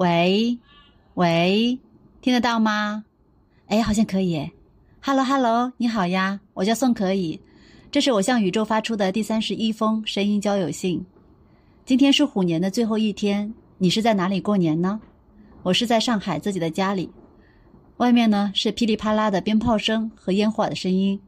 喂，喂，听得到吗？哎，好像可以。Hello，Hello，你好呀，我叫宋可以，这是我向宇宙发出的第三十一封声音交友信。今天是虎年的最后一天，你是在哪里过年呢？我是在上海自己的家里，外面呢是噼里啪啦的鞭炮声和烟火的声音。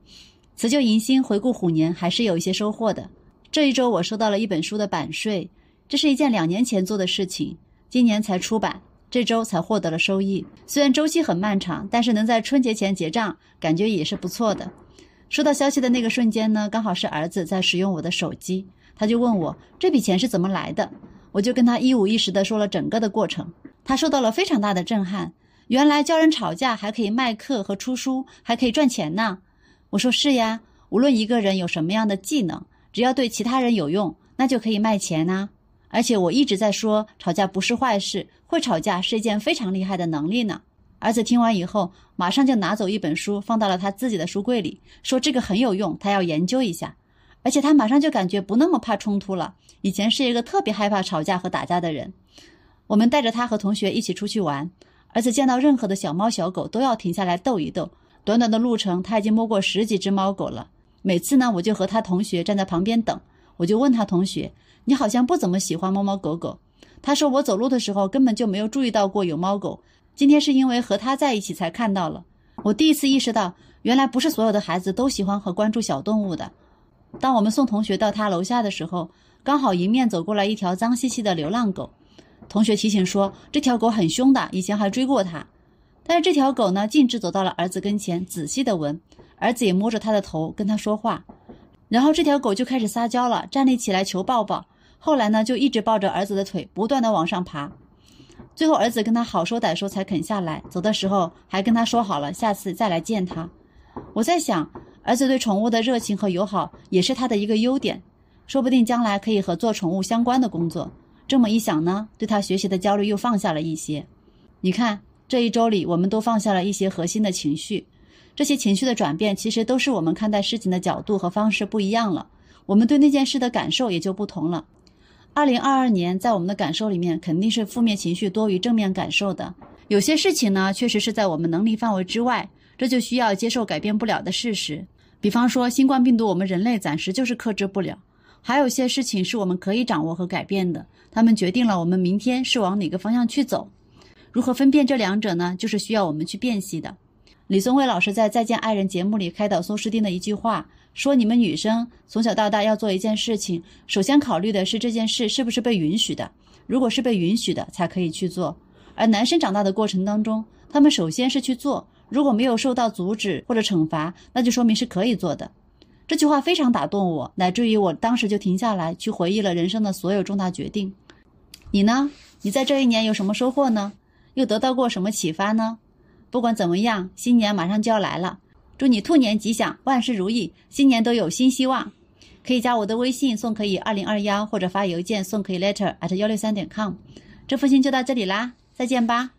辞旧迎新，回顾虎年，还是有一些收获的。这一周我收到了一本书的版税，这是一件两年前做的事情，今年才出版，这周才获得了收益。虽然周期很漫长，但是能在春节前结账，感觉也是不错的。收到消息的那个瞬间呢，刚好是儿子在使用我的手机，他就问我这笔钱是怎么来的，我就跟他一五一十的说了整个的过程。他受到了非常大的震撼，原来教人吵架还可以卖课和出书，还可以赚钱呢。我说是呀，无论一个人有什么样的技能，只要对其他人有用，那就可以卖钱呐。而且我一直在说，吵架不是坏事，会吵架是一件非常厉害的能力呢。儿子听完以后，马上就拿走一本书，放到了他自己的书柜里，说这个很有用，他要研究一下。而且他马上就感觉不那么怕冲突了，以前是一个特别害怕吵架和打架的人。我们带着他和同学一起出去玩，儿子见到任何的小猫小狗都要停下来逗一逗。短短的路程，他已经摸过十几只猫狗了。每次呢，我就和他同学站在旁边等，我就问他同学：“你好像不怎么喜欢猫猫狗狗。”他说：“我走路的时候根本就没有注意到过有猫狗，今天是因为和他在一起才看到了。”我第一次意识到，原来不是所有的孩子都喜欢和关注小动物的。当我们送同学到他楼下的时候，刚好迎面走过来一条脏兮兮的流浪狗。同学提醒说：“这条狗很凶的，以前还追过他。”但是这条狗呢，径直走到了儿子跟前，仔细的闻，儿子也摸着它的头跟他说话。然后这条狗就开始撒娇了，站立起来求抱抱。后来呢，就一直抱着儿子的腿，不断的往上爬。最后儿子跟他好说歹说才肯下来，走的时候还跟他说好了，下次再来见他。我在想，儿子对宠物的热情和友好也是他的一个优点，说不定将来可以和做宠物相关的工作。这么一想呢，对他学习的焦虑又放下了一些。你看，这一周里，我们都放下了一些核心的情绪，这些情绪的转变，其实都是我们看待事情的角度和方式不一样了，我们对那件事的感受也就不同了。二零二二年，在我们的感受里面，肯定是负面情绪多于正面感受的。有些事情呢，确实是在我们能力范围之外，这就需要接受改变不了的事实。比方说，新冠病毒，我们人类暂时就是克制不了。还有些事情是我们可以掌握和改变的，他们决定了我们明天是往哪个方向去走。如何分辨这两者呢？就是需要我们去辨析的。李松蔚老师在《再见爱人》节目里开导宋诗丁的一句话说：“你们女生从小到大要做一件事情，首先考虑的是这件事是不是被允许的。如果是被允许的，才可以去做。而男生长大的过程当中，他们首先是去做，如果没有受到阻止或者惩罚，那就说明是可以做的。”这句话非常打动我，乃至于我当时就停下来去回忆了人生的所有重大决定。你呢？你在这一年有什么收获呢？又得到过什么启发呢？不管怎么样，新年马上就要来了，祝你兔年吉祥，万事如意，新年都有新希望。可以加我的微信送可以二零二幺，或者发邮件送可以 letter at 幺六三点 com。这封信就到这里啦，再见吧。